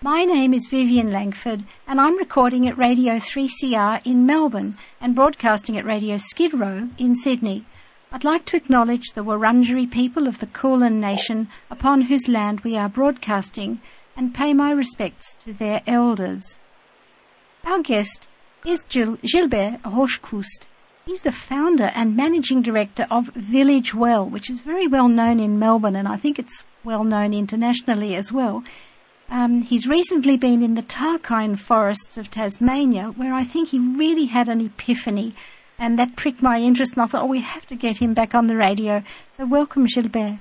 My name is Vivian Langford and I'm recording at Radio 3CR in Melbourne and broadcasting at Radio Skid Row in Sydney. I'd like to acknowledge the Wurundjeri people of the Kulin Nation upon whose land we are broadcasting and pay my respects to their elders. Our guest is Gil- Gilbert Rochecouste. He's the founder and managing director of Village Well, which is very well known in Melbourne and I think it's well known internationally as well. Um, he's recently been in the Tarkine forests of Tasmania, where I think he really had an epiphany and that pricked my interest, and I thought, oh, we have to get him back on the radio. So welcome, Gilbert.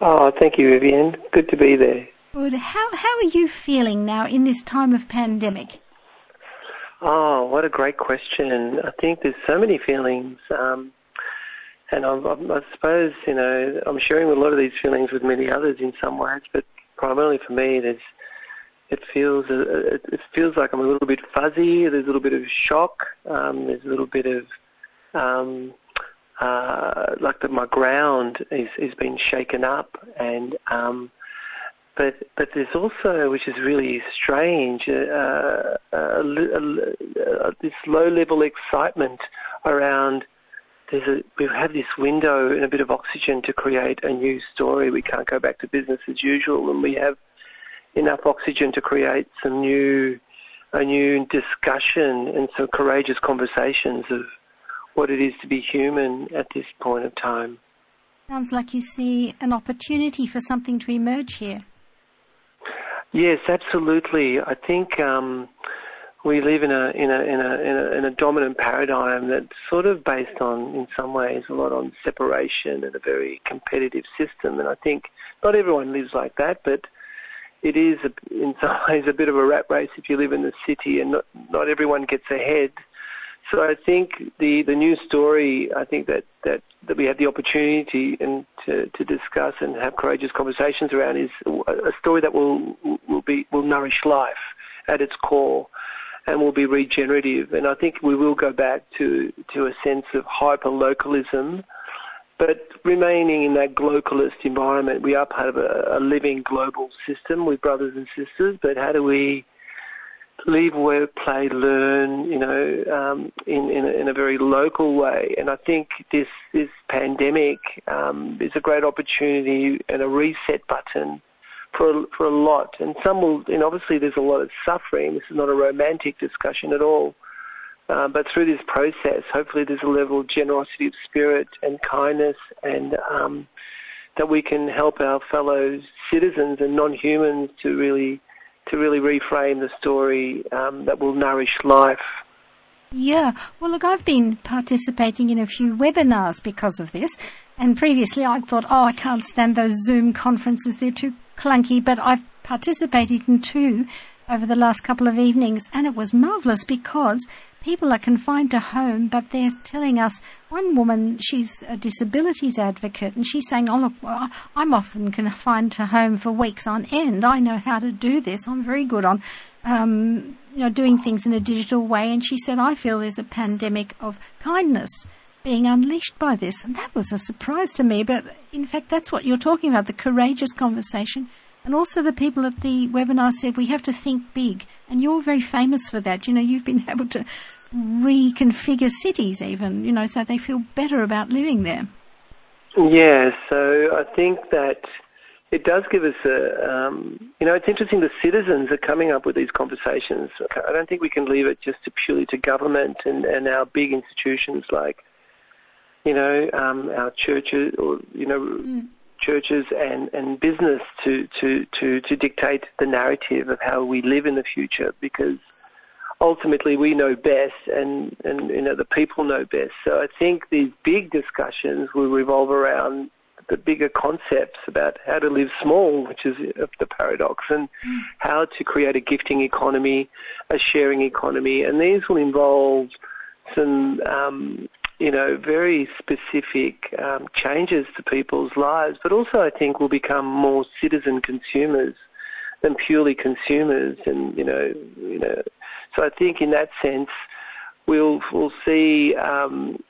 Oh, thank you, Vivian. Good to be there. Good. How, how are you feeling now in this time of pandemic? Oh, what a great question. I think there's so many feelings. Um, and I, I suppose, you know, I'm sharing a lot of these feelings with many others in some ways, but primarily for me, there's it feels uh, it feels like I'm a little bit fuzzy. There's a little bit of shock. Um, there's a little bit of um, uh, like that my ground is is being shaken up, and um, but but there's also, which is really strange, uh, uh, this low level excitement around. There's a, we have this window and a bit of oxygen to create a new story. We can't go back to business as usual, and we have enough oxygen to create some new, a new discussion and some courageous conversations of what it is to be human at this point of time. Sounds like you see an opportunity for something to emerge here. Yes, absolutely. I think um, we live in a, in a in a in a in a dominant paradigm that's sort of based on, in some ways, a lot on separation and a very competitive system. And I think not everyone lives like that, but it is a, in some ways a bit of a rat race if you live in the city, and not, not everyone gets ahead. So I think the, the new story, I think that, that, that we have the opportunity and to, to discuss and have courageous conversations around is a story that will will be will nourish life at its core and will be regenerative. And I think we will go back to to a sense of hyper localism but remaining in that globalist environment, we are part of a, a living global system with brothers and sisters. But how do we live, work, play, learn, you know, um, in, in a, in, a, very local way. And I think this, this pandemic um, is a great opportunity and a reset button for, for a lot. And some will, and obviously there's a lot of suffering. This is not a romantic discussion at all. Uh, but through this process, hopefully there's a level of generosity of spirit and kindness and um, that we can help our fellow citizens and non-humans to really to really reframe the story um, that will nourish life. Yeah, well, look, I've been participating in a few webinars because of this, and previously I thought, oh, I can't stand those Zoom conferences; they're too clunky. But I've participated in two over the last couple of evenings, and it was marvelous because people are confined to home, but they're telling us one woman, she's a disabilities advocate, and she's saying, Oh, look, well, I'm often confined to home for weeks on end. I know how to do this. I'm very good on, um, you know, doing things in a digital way. And she said, I feel there's a pandemic of kindness being unleashed by this. And that was a surprise to me. But in fact, that's what you're talking about the courageous conversation and also the people at the webinar said we have to think big. And you're very famous for that. You know, you've been able to reconfigure cities even, you know, so they feel better about living there. Yeah, so I think that it does give us a, um, you know, it's interesting the citizens are coming up with these conversations. I don't think we can leave it just to purely to government and, and our big institutions like, you know, um, our churches or, you know, mm churches and, and business to, to, to, to dictate the narrative of how we live in the future because ultimately we know best and, and you know the people know best. So I think these big discussions will revolve around the bigger concepts about how to live small, which is the paradox, and mm. how to create a gifting economy, a sharing economy, and these will involve some, um, you know, very specific um, changes to people's lives, but also I think will become more citizen consumers than purely consumers, and you know, you know. So I think in that sense, we'll we'll see. Um,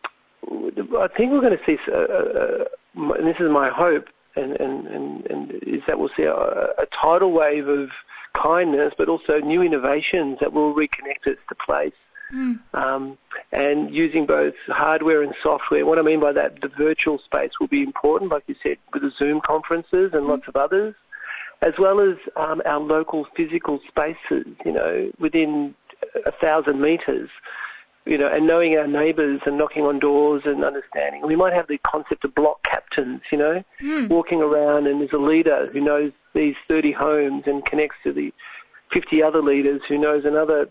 I think we're going to see, uh, uh, and this is my hope, and, and, and, and is that we'll see a, a tidal wave of kindness, but also new innovations that will reconnect us to place. Mm. Um, and using both hardware and software. What I mean by that, the virtual space will be important, like you said, with the Zoom conferences and lots of others, as well as um, our local physical spaces, you know, within a thousand metres you know, and knowing our neighbours and knocking on doors and understanding. We might have the concept of block captains, you know, mm. walking around and there's a leader who knows these 30 homes and connects to the 50 other leaders who knows another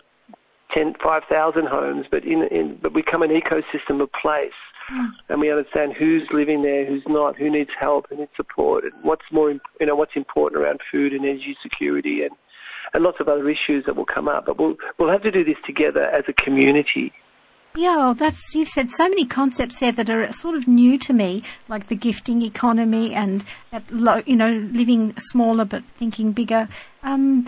10, 5,000 homes, but in, in but become an ecosystem of place. Mm. And we understand who's living there, who's not, who needs help, who needs support, and what's more, you know, what's important around food and energy security, and and lots of other issues that will come up. But we'll we'll have to do this together as a community. Yeah, well, that's you've said so many concepts there that are sort of new to me, like the gifting economy and that low, you know, living smaller but thinking bigger. Um,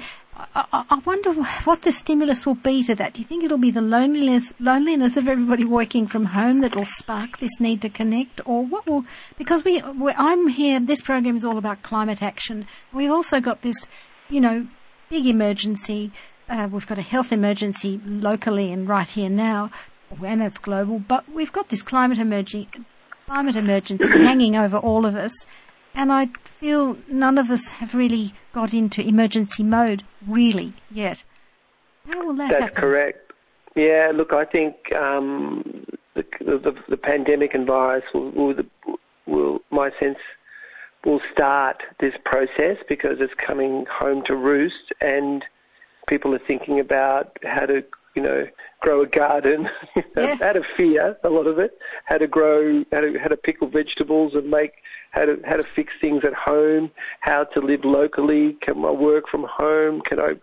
I, I, wonder what the stimulus will be to that. Do you think it'll be the loneliness, loneliness of everybody working from home that will spark this need to connect, or what will? Because we, I'm here. This program is all about climate action. We've also got this, you know, big emergency. Uh, we've got a health emergency locally and right here now and it's global, but we've got this climate emergency, climate emergency hanging over all of us, and I feel none of us have really got into emergency mode really yet. How will that That's happen? correct. Yeah, look, I think um, the, the, the, pandemic and virus will, will, will, my sense, will start this process because it's coming home to roost, and people are thinking about how to you know, grow a garden yeah. out of fear, a lot of it, how to grow, how to, how to pickle vegetables and make, how to, how to fix things at home, how to live locally, can I work from home, can I,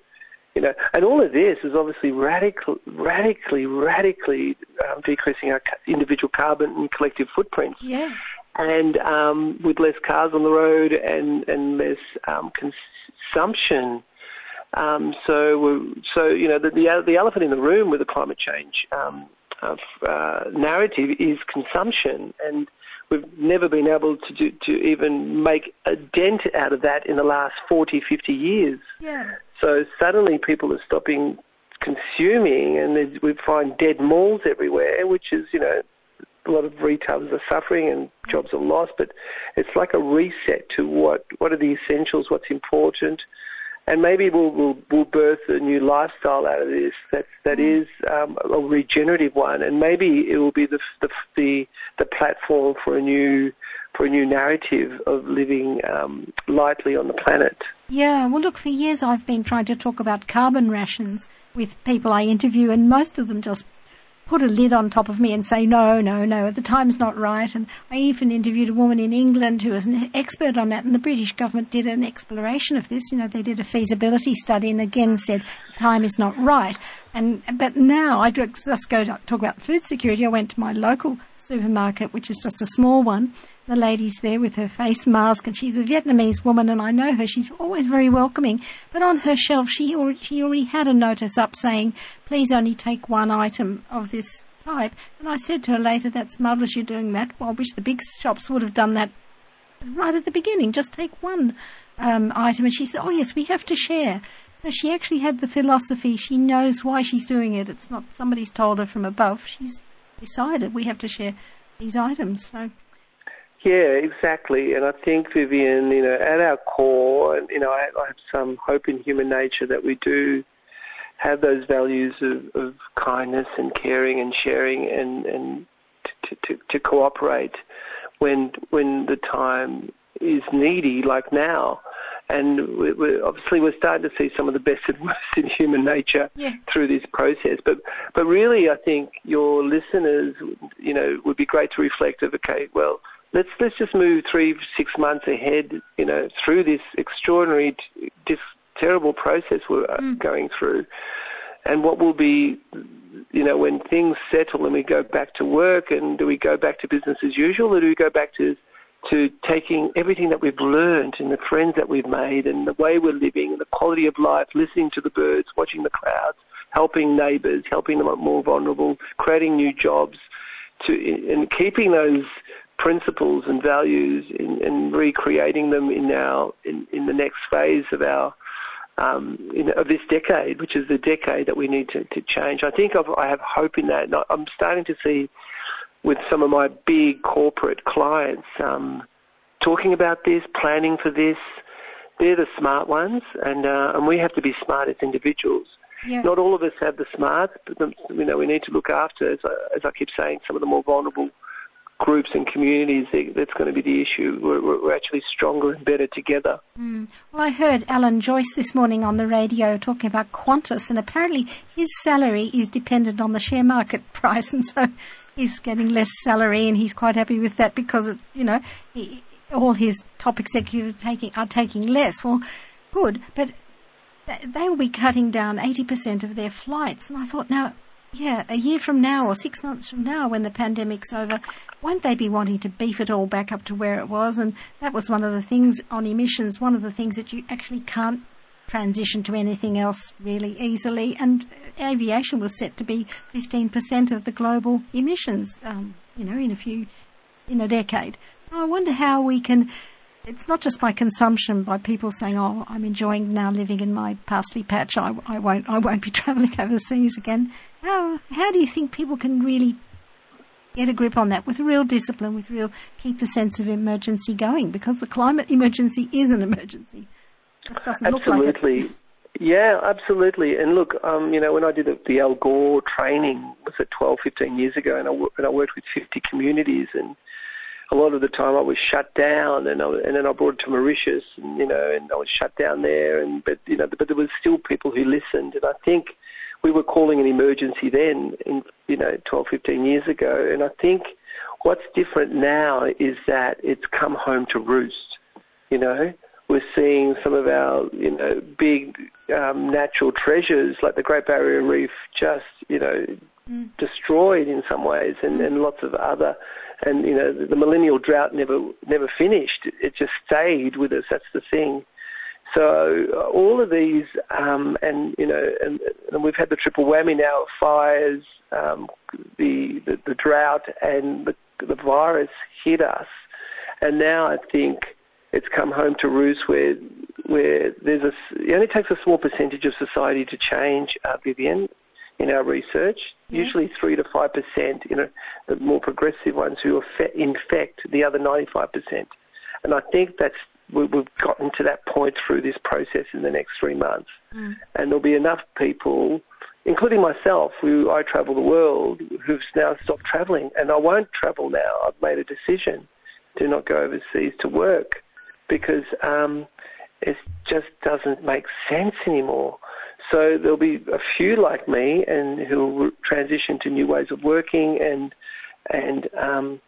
you know, and all of this is obviously radical, radically, radically um, decreasing our individual carbon and collective footprints. Yeah. And um, with less cars on the road and, and less um, consumption, um, so, so you know, the, the, the elephant in the room with the climate change um, uh, narrative is consumption, and we've never been able to do, to even make a dent out of that in the last 40, 50 years. Yeah. So suddenly people are stopping consuming, and we find dead malls everywhere, which is you know a lot of retailers are suffering and jobs are lost, but it's like a reset to what what are the essentials, what's important and maybe we'll, we'll, we'll birth a new lifestyle out of this that that mm. is um, a regenerative one, and maybe it will be the, the the the platform for a new for a new narrative of living um, lightly on the planet. Yeah, well, look, for years I've been trying to talk about carbon rations with people I interview, and most of them just put a lid on top of me and say, no, no, no, the time's not right. And I even interviewed a woman in England who was an expert on that, and the British government did an exploration of this. You know, they did a feasibility study and again said, time is not right. And, but now I just go to talk about food security. I went to my local supermarket, which is just a small one. The lady's there with her face mask, and she's a Vietnamese woman, and I know her. She's always very welcoming. But on her shelf, she already, she already had a notice up saying, "Please only take one item of this type." And I said to her later, "That's marvelous you're doing that. Well, I wish the big shops would have done that right at the beginning. Just take one um, item." And she said, "Oh yes, we have to share." So she actually had the philosophy. She knows why she's doing it. It's not somebody's told her from above. She's decided we have to share these items. So. Yeah, exactly. And I think, Vivian, you know, at our core, and you know, I, I have some hope in human nature that we do have those values of, of kindness and caring and sharing and, and to, to, to cooperate when when the time is needy, like now and we're, obviously we're starting to see some of the best and worst in human nature yeah. through this process. But but really, I think your listeners, you know, would be great to reflect of okay, well, let's let's just move three six months ahead, you know, through this extraordinary, this terrible process we're uh, mm. going through. and what will be, you know, when things settle and we go back to work, and do we go back to business as usual, or do we go back to to taking everything that we've learned and the friends that we've made and the way we're living and the quality of life, listening to the birds, watching the clouds, helping neighbours, helping the more vulnerable, creating new jobs, to and keeping those principles and values and recreating them in our in, in the next phase of our um, in, of this decade, which is the decade that we need to, to change. I think I've, I have hope in that. And I'm starting to see with some of my big corporate clients um, talking about this, planning for this. They're the smart ones, and uh, and we have to be smart as individuals. Yeah. Not all of us have the smarts, but you know we need to look after, as I, as I keep saying, some of the more vulnerable groups and communities, that's going to be the issue. We're, we're actually stronger and better together. Mm. Well, I heard Alan Joyce this morning on the radio talking about Qantas, and apparently his salary is dependent on the share market price, and so he's getting less salary, and he's quite happy with that because, it, you know, he, all his top executives taking, are taking less. Well, good, but they will be cutting down 80% of their flights. And I thought, now, yeah, a year from now or six months from now, when the pandemic's over, won't they be wanting to beef it all back up to where it was? And that was one of the things on emissions, one of the things that you actually can't transition to anything else really easily. And aviation was set to be 15% of the global emissions, um, you know, in a few, in a decade. So I wonder how we can. It's not just by consumption, by people saying, "Oh, I'm enjoying now living in my parsley patch. I, I won't, I won't be travelling overseas again." How how do you think people can really get a grip on that with real discipline, with real keep the sense of emergency going? Because the climate emergency is an emergency. It just doesn't absolutely. look like it. Yeah, absolutely. And look, um, you know, when I did the, Al Gore training, was it 12, 15 years ago, and I, and I worked with 50 communities, and a lot of the time I was shut down, and I, and then I brought it to Mauritius, and you know, and I was shut down there, and but you know, but there was still people who listened, and I think we were calling an emergency then, in, you know, 12, 15 years ago. And I think what's different now is that it's come home to roost. You know, we're seeing some of our, you know, big um, natural treasures like the Great Barrier Reef just, you know, mm. destroyed in some ways, and, and lots of other. And you know, the, millennial drought never never finished. It just stayed with us. That's the thing. So uh, all of these, um, and you know, and, and, we've had the triple whammy now fires, um, the, the, the drought, and the, the virus hit us, and now I think it's come home to roost where where there's a it only takes a small percentage of society to change, uh, Vivian, in our research. Yeah. Usually three to five percent, you know, the more progressive ones who infect the other ninety five percent, and I think that's we, have gotten to that point through this process in the next three months. Mm. And there'll be enough people, including myself, who I travel the world, who've now stopped travelling. And I won't travel now. I've made a decision to not go overseas to work because um, it just doesn't make sense anymore. So there'll be a few like me and who'll transition to new ways of working and and um,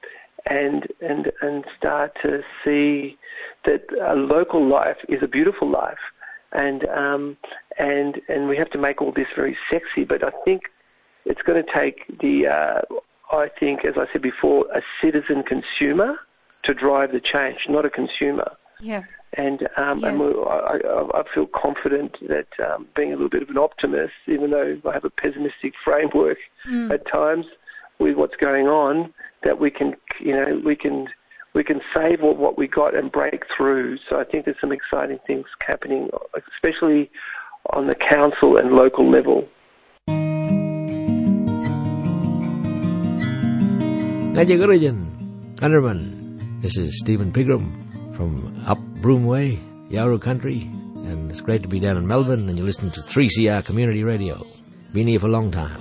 and and and start to see that a local life is a beautiful life, and um, and and we have to make all this very sexy. But I think it's going to take the uh, I think, as I said before, a citizen consumer to drive the change, not a consumer. Yeah. And um, yeah. and I, I, feel confident that um, being a little bit of an optimist, even though I have a pessimistic framework mm. at times with what's going on, that we can, you know, we can we can save what, what we got and break through. So I think there's some exciting things happening, especially on the council and local level. This is Stephen Pigram from up Broome way, Yawuru Country, and it's great to be down in Melbourne, and you're listening to 3CR Community Radio. Been here for a long time.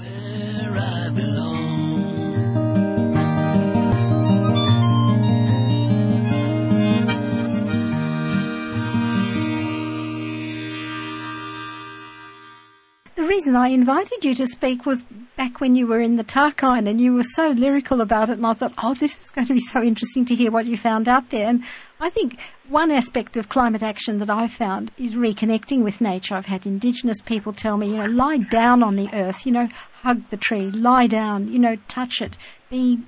The reason I invited you to speak was back when you were in the Tarkine and you were so lyrical about it and I thought, oh, this is going to be so interesting to hear what you found out there. And I think one aspect of climate action that I've found is reconnecting with nature. I've had Indigenous people tell me, you know, lie down on the earth, you know, hug the tree, lie down, you know, touch it, be,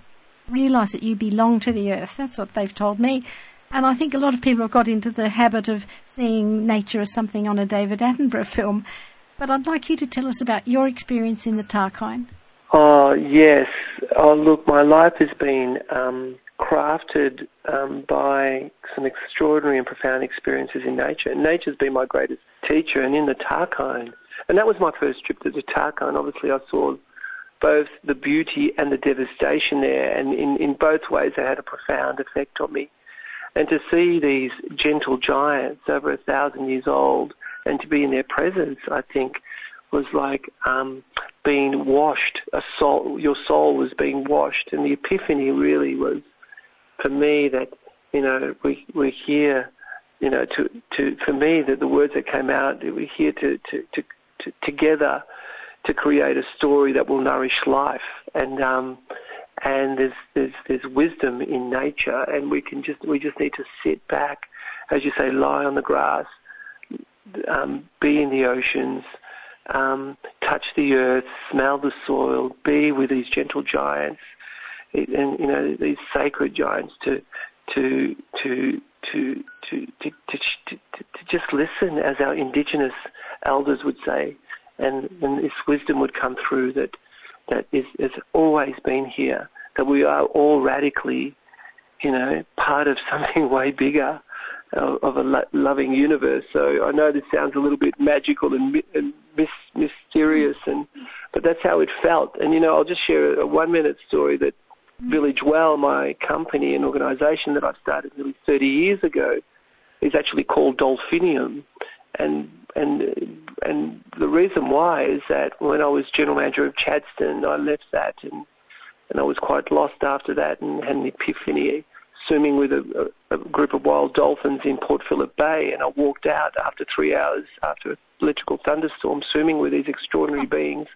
realize that you belong to the earth. That's what they've told me. And I think a lot of people have got into the habit of seeing nature as something on a David Attenborough film. But I'd like you to tell us about your experience in the Tarkine. Oh, yes. Oh, look, my life has been um, crafted um, by some extraordinary and profound experiences in nature. And nature's been my greatest teacher, and in the Tarkine. And that was my first trip to the Tarkine. Obviously, I saw both the beauty and the devastation there, and in, in both ways, they had a profound effect on me. And to see these gentle giants over a thousand years old and to be in their presence, I think, was like um, being washed. A soul, your soul was being washed, and the epiphany really was, for me, that you know we we're here, you know, to to for me that the words that came out, we're here to to, to, to together to create a story that will nourish life, and um, and there's there's there's wisdom in nature, and we can just we just need to sit back, as you say, lie on the grass, um, be in the oceans, um, touch the earth, smell the soil, be with these gentle giants, and you know these sacred giants to to to to to to, to, to, just listen, as our indigenous elders would say, and, and this wisdom would come through that that is has always been here. That we are all radically, you know, part of something way bigger of a loving universe. So I know this sounds a little bit magical and, and mis- mysterious, and but that's how it felt. And you know, I'll just share a one-minute story that Village Well, my company and organisation that I started nearly 30 years ago, is actually called Dolphinium, and and and the reason why is that when I was general manager of Chadstone, I left that and and I was quite lost after that and had an epiphany swimming with a, a, a group of wild dolphins in Port Phillip Bay, and I walked out after three hours after an electrical thunderstorm, swimming with these extraordinary beings,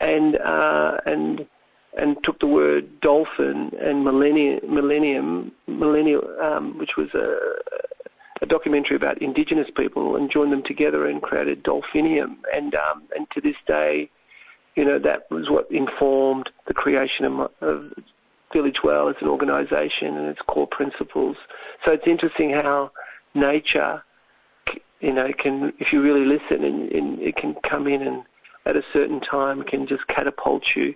and uh, and and took the word dolphin and millennium, millennium, millennial, um, which was a, a documentary about indigenous people, and joined them together and created Dolphinium. And um, and to this day, you know, that was what informed the creation of, of Village Well as an organisation and its core principles. So it's interesting how nature, you know, can if you really listen, and, and it can come in and at a certain time can just catapult you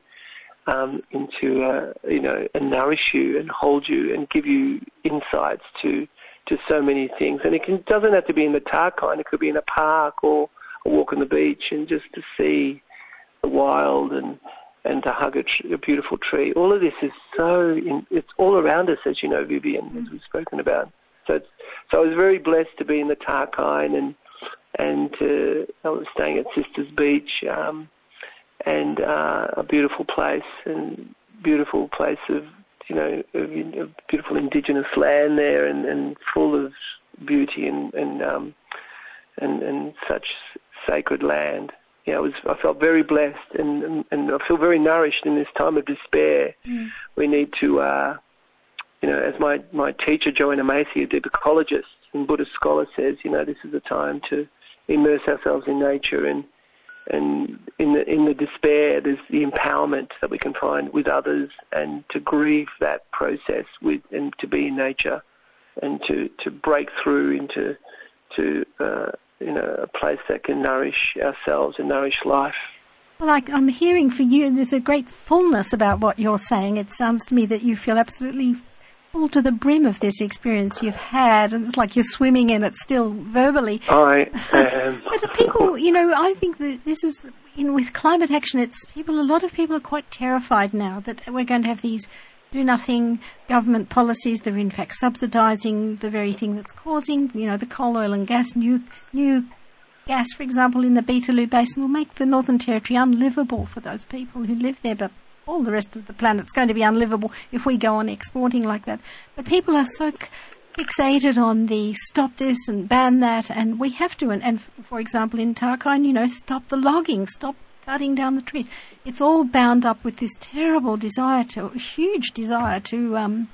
um, into, uh, you know, and nourish you and hold you and give you insights to to so many things. And it can, doesn't have to be in the Tarkine. It could be in a park or a walk on the beach and just to see the wild and and to hug a, tree, a beautiful tree. All of this is so, in, it's all around us, as you know, Vivian, mm-hmm. as we've spoken about. So, so I was very blessed to be in the Tarkine and and uh, I was staying at Sisters Beach, um, and uh, a beautiful place and beautiful place of you know of, of beautiful indigenous land there and, and full of beauty and and um, and, and such sacred land yeah, I was I felt very blessed and, and, and I feel very nourished in this time of despair. Mm. We need to, uh, you know, as my, my teacher Joanna Macy, a deep ecologist and Buddhist scholar, says, you know, this is a time to immerse ourselves in nature and and in the in the despair, there's the empowerment that we can find with others, and to grieve that process with and to be in nature, and to to break through into to uh, you know, a place that can nourish ourselves and nourish life. Well, I, I'm hearing for you, there's a great fullness about what you're saying. It sounds to me that you feel absolutely full to the brim of this experience you've had, and it's like you're swimming in it still verbally. I am. but people, you know, I think that this is, know, with climate action, it's people, a lot of people are quite terrified now that we're going to have these do nothing government policies that are in fact subsidising the very thing that's causing, you know, the coal, oil and gas, new, new gas, for example, in the Beetaloo Basin will make the Northern Territory unlivable for those people who live there, but all the rest of the planet's going to be unlivable if we go on exporting like that. But people are so fixated on the stop this and ban that, and we have to. And, and for example, in Tarkine, you know, stop the logging, stop cutting down the trees. It's all bound up with this terrible desire to, a huge desire to, um,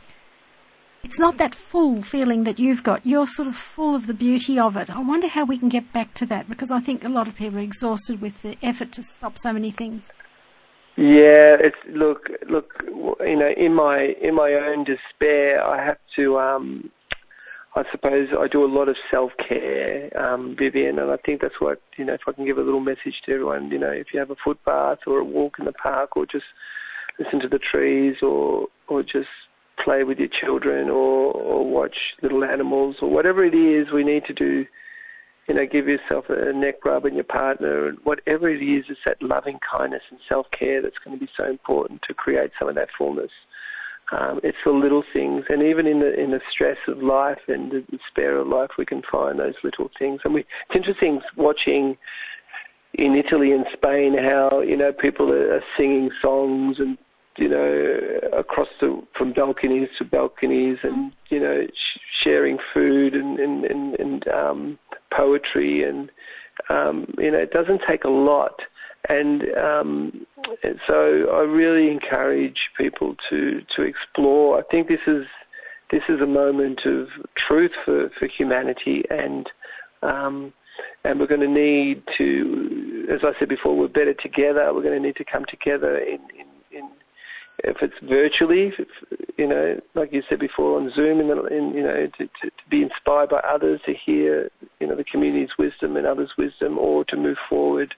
it's not that full feeling that you've got. You're sort of full of the beauty of it. I wonder how we can get back to that because I think a lot of people are exhausted with the effort to stop so many things. Yeah, it's look, look. You know, in my in my own despair, I have to. Um, I suppose I do a lot of self care, um, Vivian, and I think that's what you know. If I can give a little message to everyone, you know, if you have a foot bath or a walk in the park, or just listen to the trees, or or just play with your children or, or watch little animals or whatever it is we need to do. You know, give yourself a neck rub and your partner, and whatever it is, it's that loving kindness and self care that's going to be so important to create some of that fullness. Um, it's the little things, and even in the in the stress of life and the despair of life, we can find those little things. And we, it's interesting watching in Italy and Spain how you know people are singing songs and you know, across the from balconies to balconies, and you know, sharing food and and and, and um, poetry, and um, you know, it doesn't take a lot. And, um, so I really encourage people to to explore. I think this is this is a moment of truth for, for humanity, and um, and we're going to need to, as I said before, we're better together. We're going to need to come together in, in if it's virtually, if, you know, like you said before on Zoom, and you know, to, to, to, be inspired by others, to hear, you know, the community's wisdom and others' wisdom, or to move forward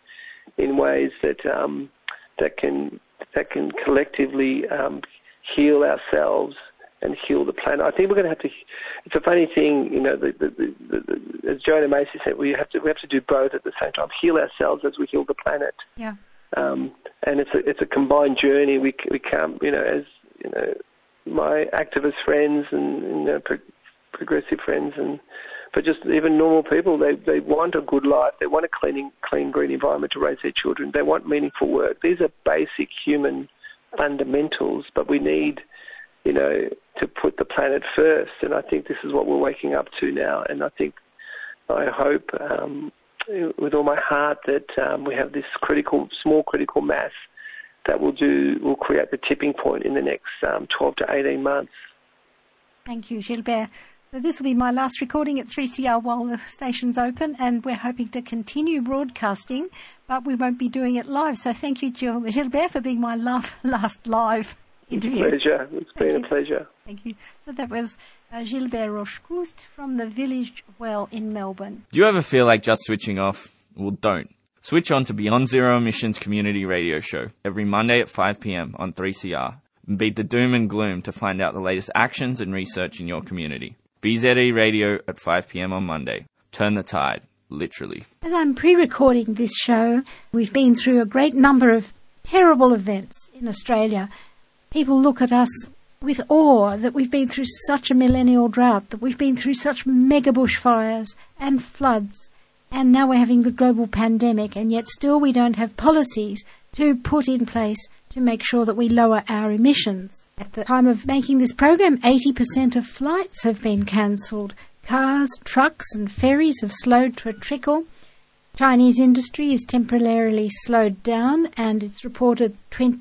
in ways that um, that can that can collectively um, heal ourselves and heal the planet. I think we're going to have to. It's a funny thing, you know. The, the, the, as Joanna Macy said, we have to we have to do both at the same time. Heal ourselves as we heal the planet. Yeah. Um, and it's a, it's a combined journey. We we can't, you know, as you know, my activist friends and you know, pro- progressive friends and but just even normal people, they they want a good life. They want a clean clean green environment to raise their children. They want meaningful work. These are basic human fundamentals, but we need, you know, to put the planet first. And I think this is what we're waking up to now. And I think, I hope, um, with all my heart that um, we have this critical, small critical mass that will do will create the tipping point in the next um, 12 to 18 months. Thank you, Gilbert. So this will be my last recording at 3CR while the station's open, and we're hoping to continue broadcasting, but we won't be doing it live. So thank you, Gilbert, for being my last live interview. Pleasure. It's Thank been you. a pleasure. Thank you. So that was uh, Gilbert Rochecouste from the Village Well in Melbourne. Do you ever feel like just switching off? Well, don't. Switch on to Beyond Zero Emissions Community Radio Show every Monday at 5 p.m. on 3CR and beat the doom and gloom to find out the latest actions and research in your community. BZE Radio at 5 p.m. on Monday. Turn the tide, literally. As I'm pre-recording this show, we've been through a great number of terrible events in Australia. People look at us with awe that we've been through such a millennial drought, that we've been through such mega bushfires and floods, and now we're having the global pandemic, and yet still we don't have policies to put in place to make sure that we lower our emissions. At the time of making this program, 80% of flights have been cancelled. Cars, trucks, and ferries have slowed to a trickle. Chinese industry is temporarily slowed down, and it's reported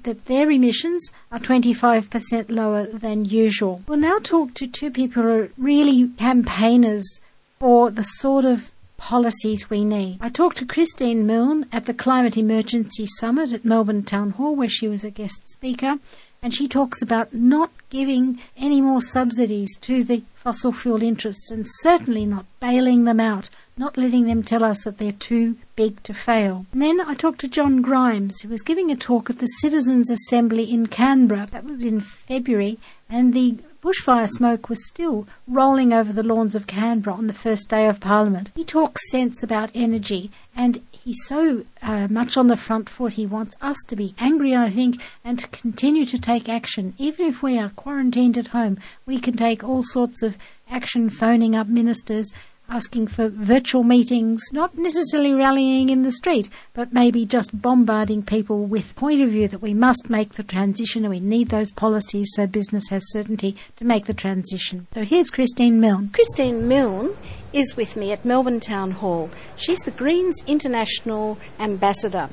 that their emissions are 25% lower than usual. We'll now talk to two people who are really campaigners for the sort of policies we need. I talked to Christine Milne at the Climate Emergency Summit at Melbourne Town Hall, where she was a guest speaker, and she talks about not giving any more subsidies to the fossil fuel interests and certainly not bailing them out, not letting them tell us that they're too big to fail. And then I talked to John Grimes, who was giving a talk at the Citizens Assembly in Canberra. That was in February, and the bushfire smoke was still rolling over the lawns of Canberra on the first day of Parliament. He talks sense about energy, and he's so uh, much on the front foot. He wants us to be angry, I think, and to continue to take action. Even if we are quarantined at home, we can take all sorts of action, phoning up ministers, asking for virtual meetings, not necessarily rallying in the street, but maybe just bombarding people with point of view that we must make the transition and we need those policies so business has certainty to make the transition. So here's Christine Milne. Christine Milne is with me at Melbourne Town Hall. She's the Greens International Ambassador.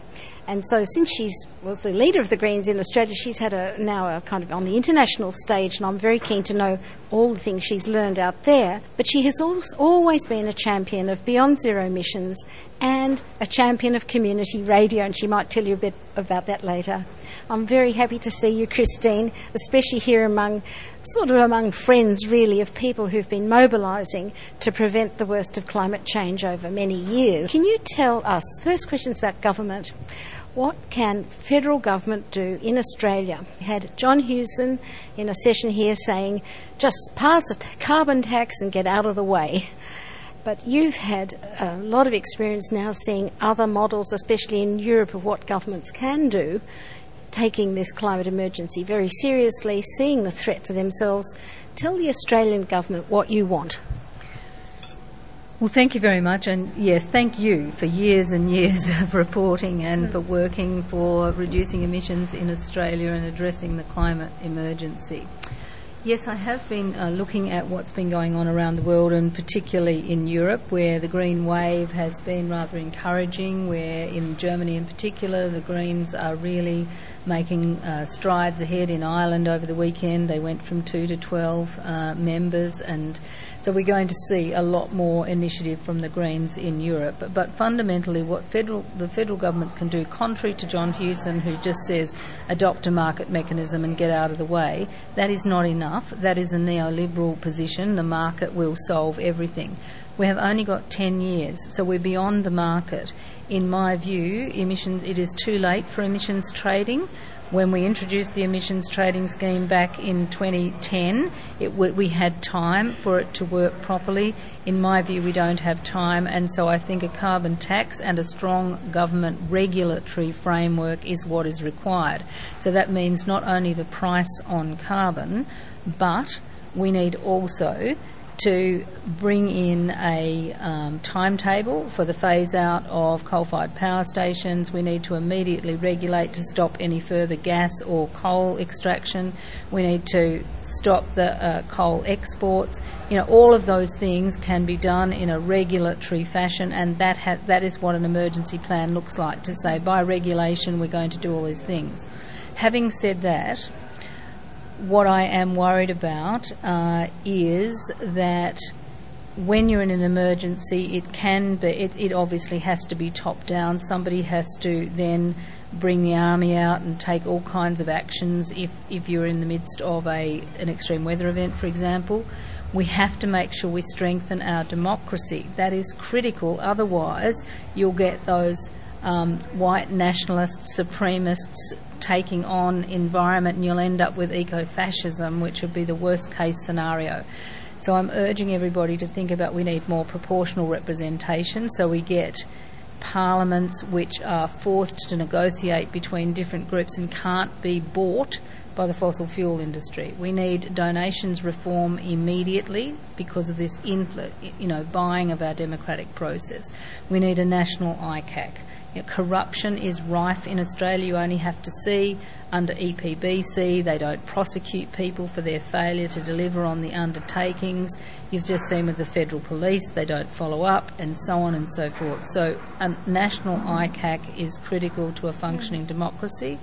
And so, since she was the leader of the Greens in Australia, she's had a now a kind of on the international stage, and I'm very keen to know all the things she's learned out there. But she has always been a champion of Beyond Zero emissions and a champion of community radio, and she might tell you a bit about that later. I'm very happy to see you, Christine, especially here among sort of among friends, really, of people who've been mobilising to prevent the worst of climate change over many years. Can you tell us? First, questions about government. What can federal government do in Australia? We had John Hewson in a session here saying, just pass a t- carbon tax and get out of the way. But you've had a lot of experience now seeing other models, especially in Europe, of what governments can do, taking this climate emergency very seriously, seeing the threat to themselves. Tell the Australian government what you want. Well, thank you very much, and yes, thank you for years and years of reporting and for working for reducing emissions in Australia and addressing the climate emergency. Yes, I have been uh, looking at what's been going on around the world and particularly in Europe where the green wave has been rather encouraging, where in Germany in particular the Greens are really making uh, strides ahead in Ireland over the weekend. They went from 2 to 12 uh, members and so we're going to see a lot more initiative from the Greens in Europe. But, but fundamentally, what federal, the federal governments can do, contrary to John Hewson, who just says adopt a market mechanism and get out of the way, that is not enough. That is a neoliberal position. The market will solve everything. We have only got 10 years, so we're beyond the market. In my view, emissions, it is too late for emissions trading when we introduced the emissions trading scheme back in 2010, w- we had time for it to work properly. In my view, we don't have time, and so I think a carbon tax and a strong government regulatory framework is what is required. So that means not only the price on carbon, but we need also to bring in a um, timetable for the phase out of coal fired power stations. We need to immediately regulate to stop any further gas or coal extraction. We need to stop the uh, coal exports. You know, all of those things can be done in a regulatory fashion, and that ha- that is what an emergency plan looks like. To say by regulation we're going to do all these things. Having said that, what I am worried about uh, is that when you're in an emergency, it can be, it, it obviously has to be top down. Somebody has to then bring the army out and take all kinds of actions if, if you're in the midst of a, an extreme weather event, for example. We have to make sure we strengthen our democracy. That is critical, otherwise, you'll get those um, white nationalists, supremacists taking on environment, and you'll end up with eco fascism, which would be the worst case scenario. So I'm urging everybody to think about we need more proportional representation so we get parliaments which are forced to negotiate between different groups and can't be bought by the fossil fuel industry. We need donations reform immediately because of this infl- you know buying of our democratic process. We need a national ICAC. You know, corruption is rife in Australia. You only have to see under EPBC, they don't prosecute people for their failure to deliver on the undertakings. You've just seen with the federal police, they don't follow up, and so on and so forth. So, a national ICAC is critical to a functioning democracy.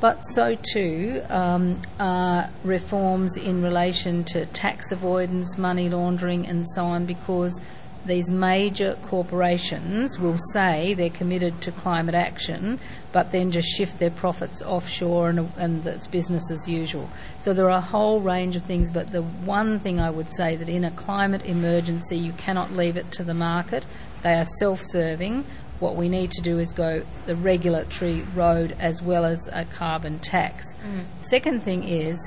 But so too um, are reforms in relation to tax avoidance, money laundering, and so on, because these major corporations will say they're committed to climate action, but then just shift their profits offshore and, and it's business as usual. So there are a whole range of things, but the one thing I would say that in a climate emergency, you cannot leave it to the market. They are self serving. What we need to do is go the regulatory road as well as a carbon tax. Mm. Second thing is,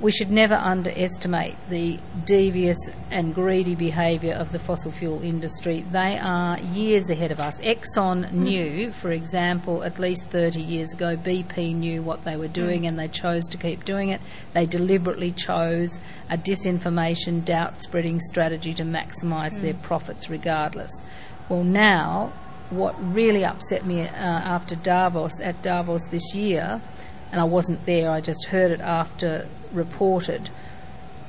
we should never underestimate the devious and greedy behaviour of the fossil fuel industry. They are years ahead of us. Exxon mm. knew, for example, at least 30 years ago, BP knew what they were doing mm. and they chose to keep doing it. They deliberately chose a disinformation, doubt spreading strategy to maximise mm. their profits regardless. Well, now, what really upset me uh, after Davos, at Davos this year, and I wasn't there, I just heard it after reported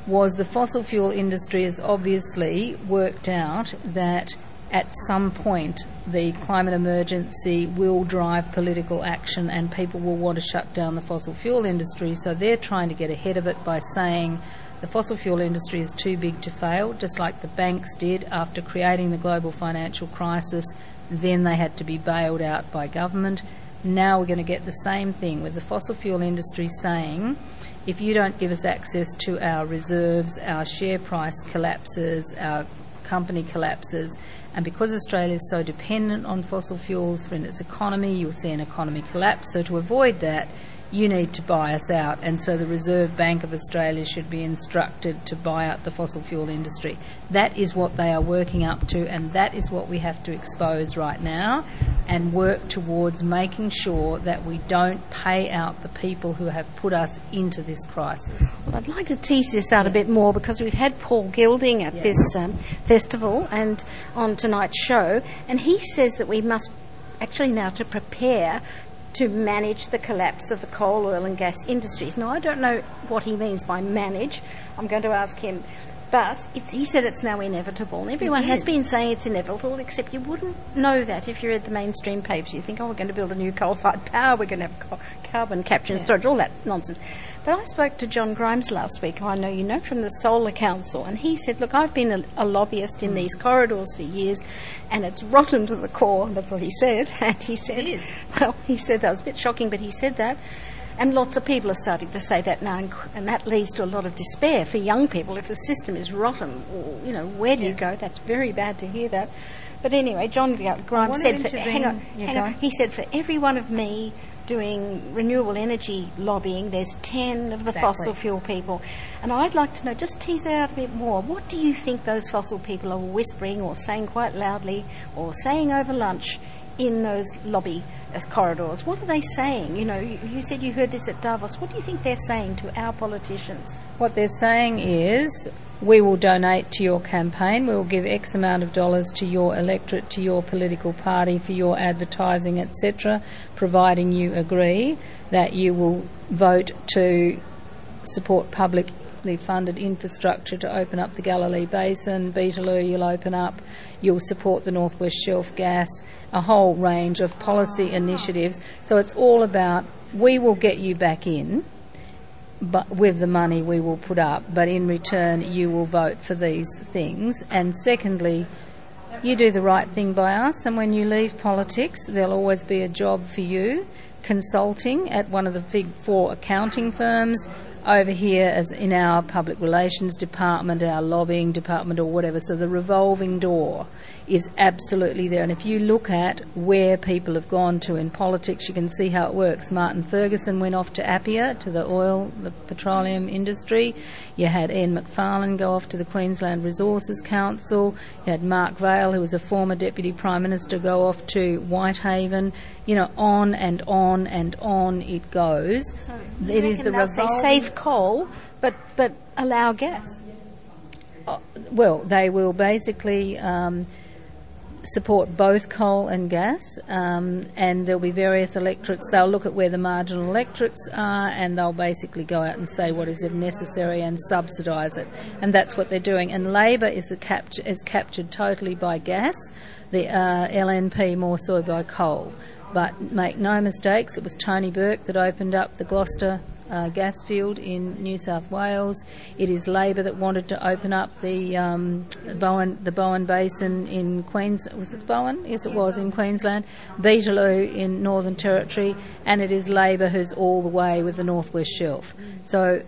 was the fossil fuel industry has obviously worked out that at some point the climate emergency will drive political action and people will want to shut down the fossil fuel industry. So they're trying to get ahead of it by saying the fossil fuel industry is too big to fail, just like the banks did after creating the global financial crisis. Then they had to be bailed out by government. Now we're going to get the same thing with the fossil fuel industry saying if you don't give us access to our reserves, our share price collapses, our company collapses, and because Australia is so dependent on fossil fuels in its economy, you'll see an economy collapse. So to avoid that, you need to buy us out. And so the Reserve Bank of Australia should be instructed to buy out the fossil fuel industry. That is what they are working up to, and that is what we have to expose right now and work towards making sure that we don't pay out the people who have put us into this crisis. Well, I'd like to tease this out a bit more because we've had Paul Gilding at this um, festival and on tonight's show, and he says that we must actually now to prepare to manage the collapse of the coal, oil, and gas industries. Now, I don't know what he means by manage. I'm going to ask him. But he said it's now inevitable. And everyone has been saying it's inevitable, except you wouldn't know that if you read the mainstream papers. You think, oh, we're going to build a new coal fired power, we're going to have co- carbon capture and storage, all that nonsense. But I spoke to John Grimes last week, who I know you know from the Solar Council, and he said, Look, I've been a, a lobbyist in these corridors for years, and it's rotten to the core. That's what he said. And he said, Well, he said that was a bit shocking, but he said that. And lots of people are starting to say that now, and, and that leads to a lot of despair for young people. If the system is rotten, or, you know, where do you go? That's very bad to hear that. But anyway, John uh, Grimes said, for, hang on, hang on. He said, for every one of me doing renewable energy lobbying, there's 10 of the Exactly. fossil fuel people. And I'd like to know, just tease out a bit more. What do you think those fossil people are whispering or saying quite loudly or saying over lunch in those lobby uh, corridors? What are they saying? You know, you, you said you heard this at Davos. What do you think they're saying to our politicians? What they're saying is, we will donate to your campaign, we will give X amount of dollars to your electorate, to your political party, for your advertising, etc., providing you agree that you will vote to support publicly funded infrastructure to open up the Galilee Basin, Beetaloo you'll open up, you'll support the Northwest Shelf gas, a whole range of policy initiatives. So it's all about we will get you back in but with the money we will put up, but in return you will vote for these things. And secondly, you do the right thing by us, and when you leave politics, there'll always be a job for you consulting at one of the big four accounting firms. Over here, as in our public relations department, our lobbying department, or whatever. So the revolving door is absolutely there. And if you look at where people have gone to in politics, you can see how it works. Martin Ferguson went off to APPEA, to the oil, the petroleum industry. You had Ian Macfarlane go off to the Queensland Resources Council. You had Mark Vaile, who was a former Deputy Prime Minister, go off to Whitehaven. You know, on and on and on it goes. So it is the say revolving save coal, but, but allow gas. well, they will basically um, support both coal and gas, um, and there'll be various electorates. They'll look at where the marginal electorates are, and they'll basically go out and say what is necessary and subsidise it, and that's what they're doing. And Labor is the is captured totally by gas, the uh, LNP more so by coal. But make no mistakes, it was Tony Burke that opened up the Gloucester uh, gas field in New South Wales. It is Labor that wanted to open up the um, Bowen the Bowen Basin in Queens. Was it Bowen? Yes, it was in Queensland. Beetaloo in Northern Territory, and it is Labor who's all the way with the Northwest Shelf. So.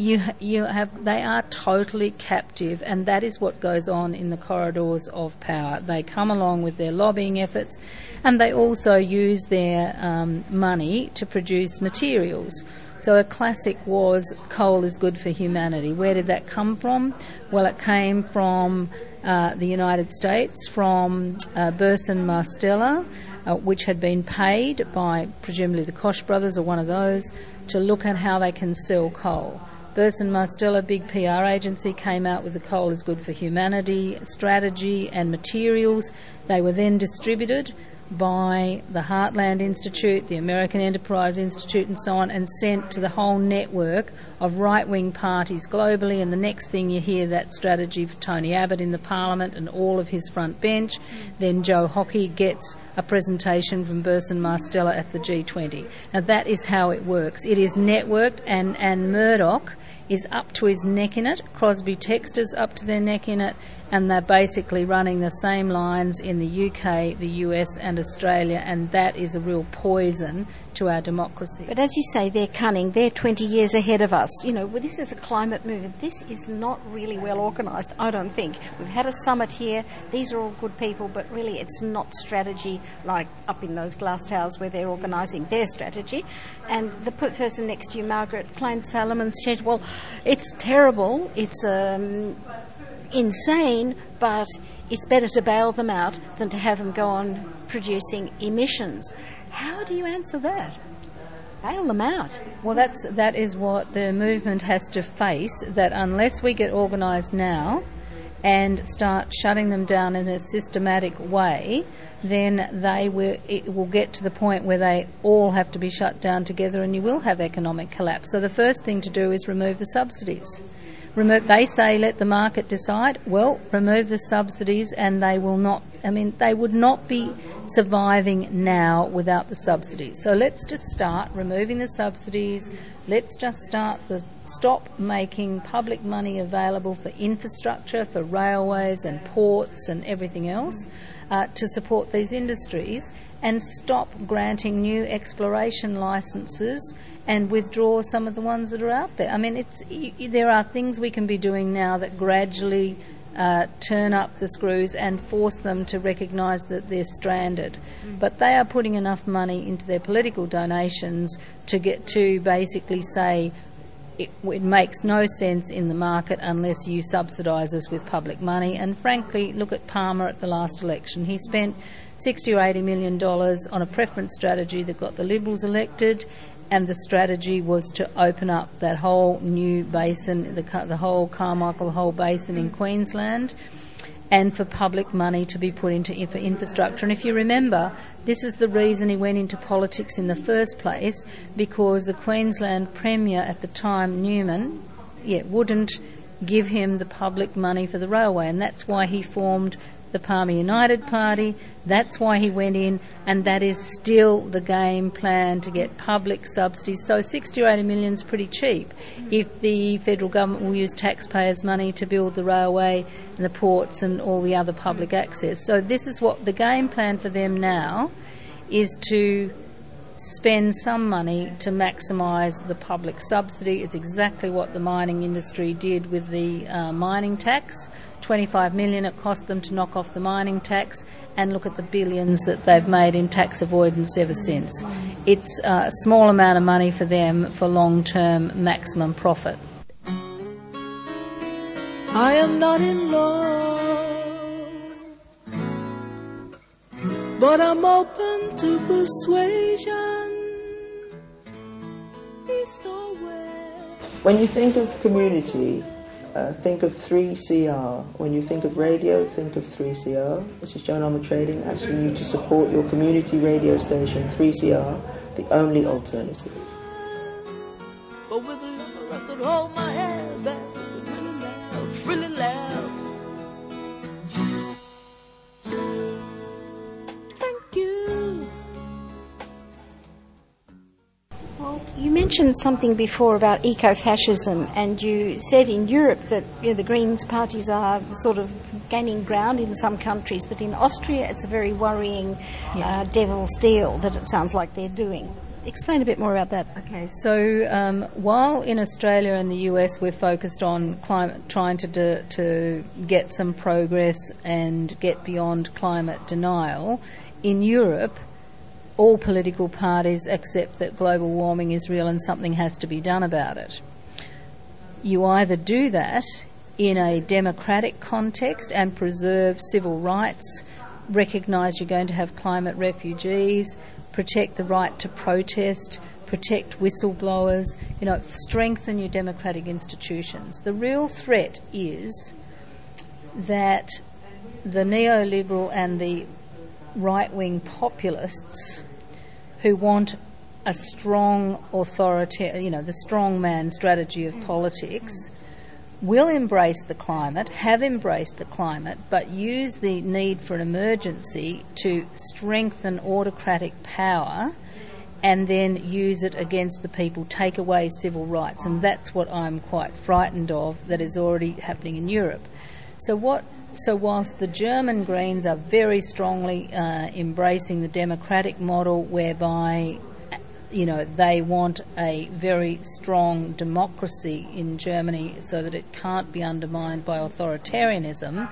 You, you have they are totally captive, and that is what goes on in the corridors of power. They come along with their lobbying efforts, and they also use their um, money to produce materials. So a classic was coal is good for humanity. Where did that come from? Well, it came from uh, the United States, from uh, Burson Marsteller, uh, which had been paid by presumably the Koch brothers or one of those to look at how they can sell coal. Burson Marsteller, big PR agency, came out with the coal is good for humanity strategy and materials. They were then distributed by the Heartland Institute, the American Enterprise Institute, and so on, and sent to the whole network of right wing parties globally. And the next thing you hear that strategy for Tony Abbott in the Parliament and all of his front bench. Then Joe Hockey gets a presentation from Burson Marsteller at the G20. Now that is how it works. It is networked, and, and Murdoch is up to his neck in it. Crosby Textor's up to their neck in it, and they're basically running the same lines in the UK, the US, and Australia, and that is a real poison to our democracy. But as you say, they're cunning. They're 20 years ahead of us. You know, well, this is a climate movement. This is not really well organised, I don't think. We've had a summit here. These are all good people, but really it's not strategy like up in those glass towers where they're organising their strategy. And the person next to you, Margaret Klein Salamon, said, well, it's terrible. It's um, insane, but it's better to bail them out than to have them go on producing emissions. How do you answer that? Bail them out. Well, that's that is what the movement has to face. That unless we get organised now and start shutting them down in a systematic way, then they will it will get to the point where they all have to be shut down together, and you will have economic collapse. So the first thing to do is remove the subsidies. They say let the market decide. Well, remove the subsidies, and they will not. I mean, they would not be surviving now without the subsidies. So let's just start removing the subsidies. Let's just start the stop making public money available for infrastructure, for railways and ports and everything else uh, to support these industries, and stop granting new exploration licences and withdraw some of the ones that are out there. I mean, it's there are things we can be doing now that gradually uh, turn up the screws and force them to recognise that they're stranded. Mm. But they are putting enough money into their political donations to get to basically say. It, it makes no sense in the market unless you subsidise us with public money. And frankly, look at Palmer at the last election. He spent 60 or 80 million dollars on a preference strategy that got the Liberals elected and the strategy was to open up that whole new basin, the, the whole Carmichael whole basin in Queensland, and for public money to be put into infra- infrastructure. And if you remember, this is the reason he went into politics in the first place, because the Queensland Premier at the time, Newman, yeah, wouldn't give him the public money for the railway, and that's why he formed the Palmer United Party. That's why he went in, and that is still the game plan to get public subsidies. So 60 or 80 million is pretty cheap if the federal government will use taxpayers' money to build the railway and the ports and all the other public access. So this is what the game plan for them now is to spend some money to maximise the public subsidy. It's exactly what the mining industry did with the uh, mining tax 25 million it cost them to knock off the mining tax and look at the billions that they've made in tax avoidance ever since. It's uh, a small amount of money for them for long-term maximum profit. I am not in love, but I'm open to persuasion. East or west. When you think of community, uh, think of 3CR. When you think of radio, think of 3CR. This is Joan Armour Trading asking you to support your community radio station, 3CR, the only alternative. But with I could hold my head back, really laugh, really laugh. Well, you mentioned something before about eco-fascism, and you said in Europe that you know, the Greens parties are sort of gaining ground in some countries, but in Austria it's a very worrying Yeah. uh, devil's deal that it sounds like they're doing. Explain a bit more about that. Okay, so um, while in Australia and the US we're focused on climate, trying to do, to get some progress and get beyond climate denial, in Europe, all political parties accept that global warming is real and something has to be done about it. You either do that in a democratic context and preserve civil rights, recognise you're going to have climate refugees, protect the right to protest, protect whistleblowers, you know, strengthen your democratic institutions. The real threat is that the neoliberal and the right wing populists who want a strong authority, you know, the strong man strategy of mm. politics, will embrace the climate, have embraced the climate, but use the need for an emergency to strengthen autocratic power and then use it against the people, take away civil rights. And that's what I'm quite frightened of that is already happening in Europe. So, what so whilst the German Greens are very strongly uh, embracing the democratic model, whereby you know they want a very strong democracy in Germany, so that it can't be undermined by authoritarianism.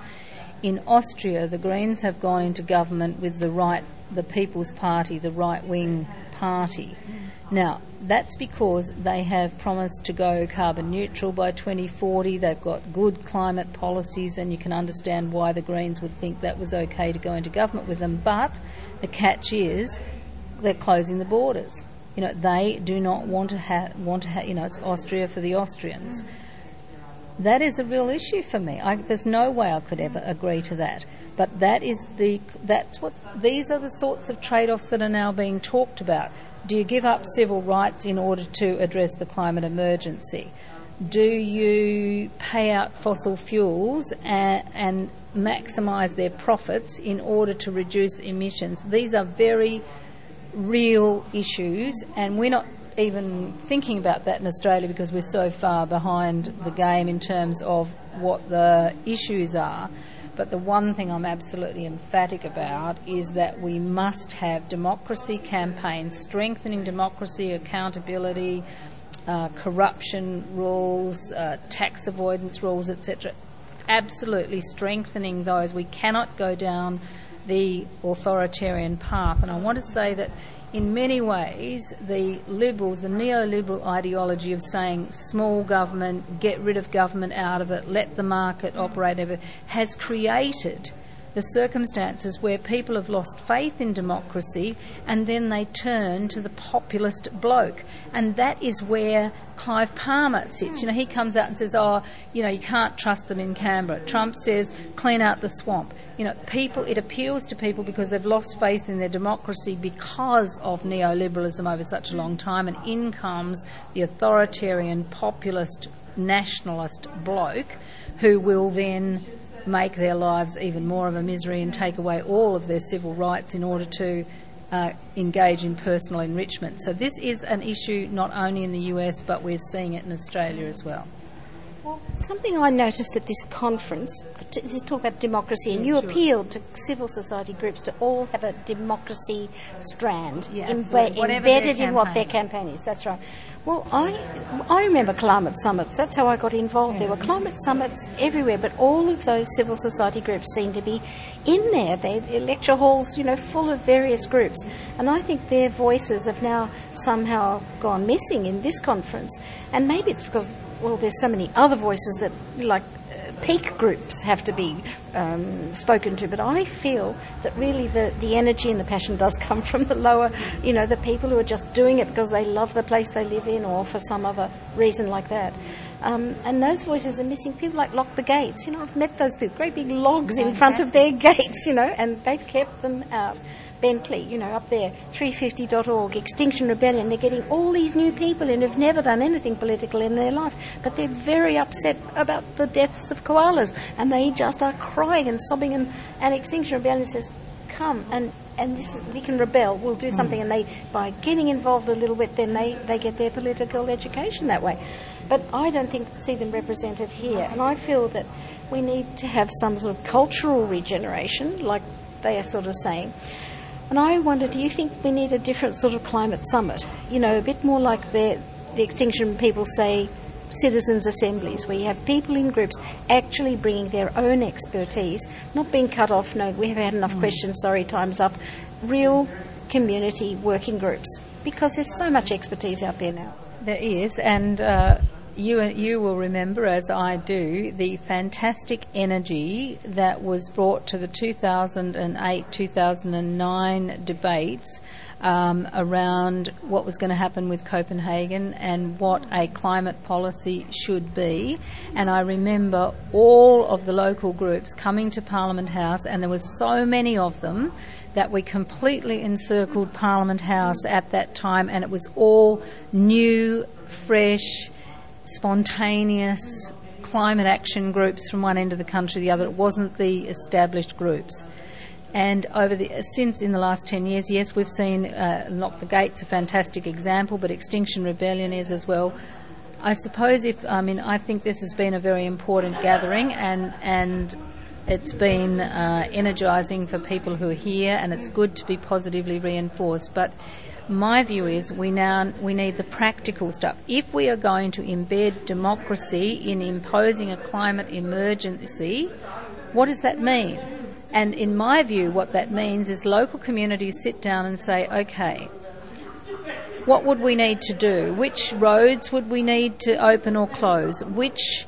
In Austria, the Greens have gone into government with the right, the People's Party, the right-wing party. Now, that's because they have promised to go carbon neutral by 2040. They've got good climate policies, and you can understand why the Greens would think that was okay to go into government with them. But the catch is they're closing the borders. You know, they do not want to have, want to have, you know, it's Austria for the Austrians. That is a real issue for me. I, there's no way I could ever agree to that. But that is the, that's what, these are the sorts of trade-offs that are now being talked about. Do you give up civil rights in order to address the climate emergency? Do you pay out fossil fuels and, and maximise their profits in order to reduce emissions? These are very real issues, and we're not even thinking about that in Australia because we're so far behind the game in terms of what the issues are. But the one thing I'm absolutely emphatic about is that we must have democracy campaigns, strengthening democracy, accountability, uh, corruption rules, uh, tax avoidance rules, etc. Absolutely strengthening those. We cannot go down the authoritarian path. And I want to say that in many ways, the liberals, the neoliberal ideology of saying small government, get rid of government out of it, let the market operate, over, has created the circumstances where people have lost faith in democracy and then they turn to the populist bloke. And that is where Clive Palmer sits. You know, he comes out and says, oh, you know, you can't trust them in Canberra. Trump says, clean out the swamp. You know, people, it appeals to people because they've lost faith in their democracy because of neoliberalism over such a long time, and in comes the authoritarian, populist, nationalist bloke who will then make their lives even more of a misery and take away all of their civil rights in order to uh, engage in personal enrichment. So, this is an issue not only in the US, but we're seeing it in Australia as well. Well, something I noticed at this conference, this talk about democracy, and you sure. appealed to civil society groups to all have a democracy strand imbe- absolutely. Whatever their embedded in what their campaign campaign is. That's right. Well, I, I remember climate summits. That's how I got involved. There were climate summits everywhere, but all of those civil society groups seem to be in there. They the lecture halls, you know, full of various groups. And I think their voices have now somehow gone missing in this conference. And maybe it's because well, there's so many other voices that, like uh, peak groups, have to be um, spoken to. But I feel that really the, the energy and the passion does come from the lower, you know, the people who are just doing it because they love the place they live in or for some other reason like that. Um, and those voices are missing. People like Lock the Gates. You know, I've met those people, great big logs in front of their gates, you know, and they've kept them out. Bentley, you know, up there, 350.org, Extinction Rebellion, they're getting all these new people in who've never done anything political in their life, but they're very upset about the deaths of koalas, and they just are crying and sobbing, and, and Extinction Rebellion says, come, and, and this is, we can rebel, we'll do hmm. something, and they, by getting involved a little bit, then they, they get their political education that way. But I don't think see them represented here, and I feel that we need to have some sort of cultural regeneration, like they are sort of saying. And I wonder, do you think we need a different sort of climate summit? You know, a bit more like the, the extinction people say citizens' assemblies, where you have people in groups actually bringing their own expertise, not being cut off, no, we have had enough questions, sorry, time's up. Real community working groups, because there's so much expertise out there now. There is, and uh, you you will remember, as I do, the fantastic energy that was brought to the 2008-2009 debates um, around what was going to happen with Copenhagen and what a climate policy should be. And I remember all of the local groups coming to Parliament House, and there were so many of them that we completely encircled Parliament House at that time, and it was all new, fresh, spontaneous climate action groups from one end of the country to the other. It wasn't the established groups. And over the since in the last ten years, yes, we've seen uh, Lock the Gates, a fantastic example, but Extinction Rebellion is as well. I suppose if I mean I think this has been a very important gathering, and and it's been uh, energising for people who are here, and it's good to be positively reinforced. But my view is we now we need the practical stuff. If we are going to embed democracy in imposing a climate emergency, what does that mean? And in my view, what that means is local communities sit down and say, okay, what would we need to do? Which roads would we need to open or close? Which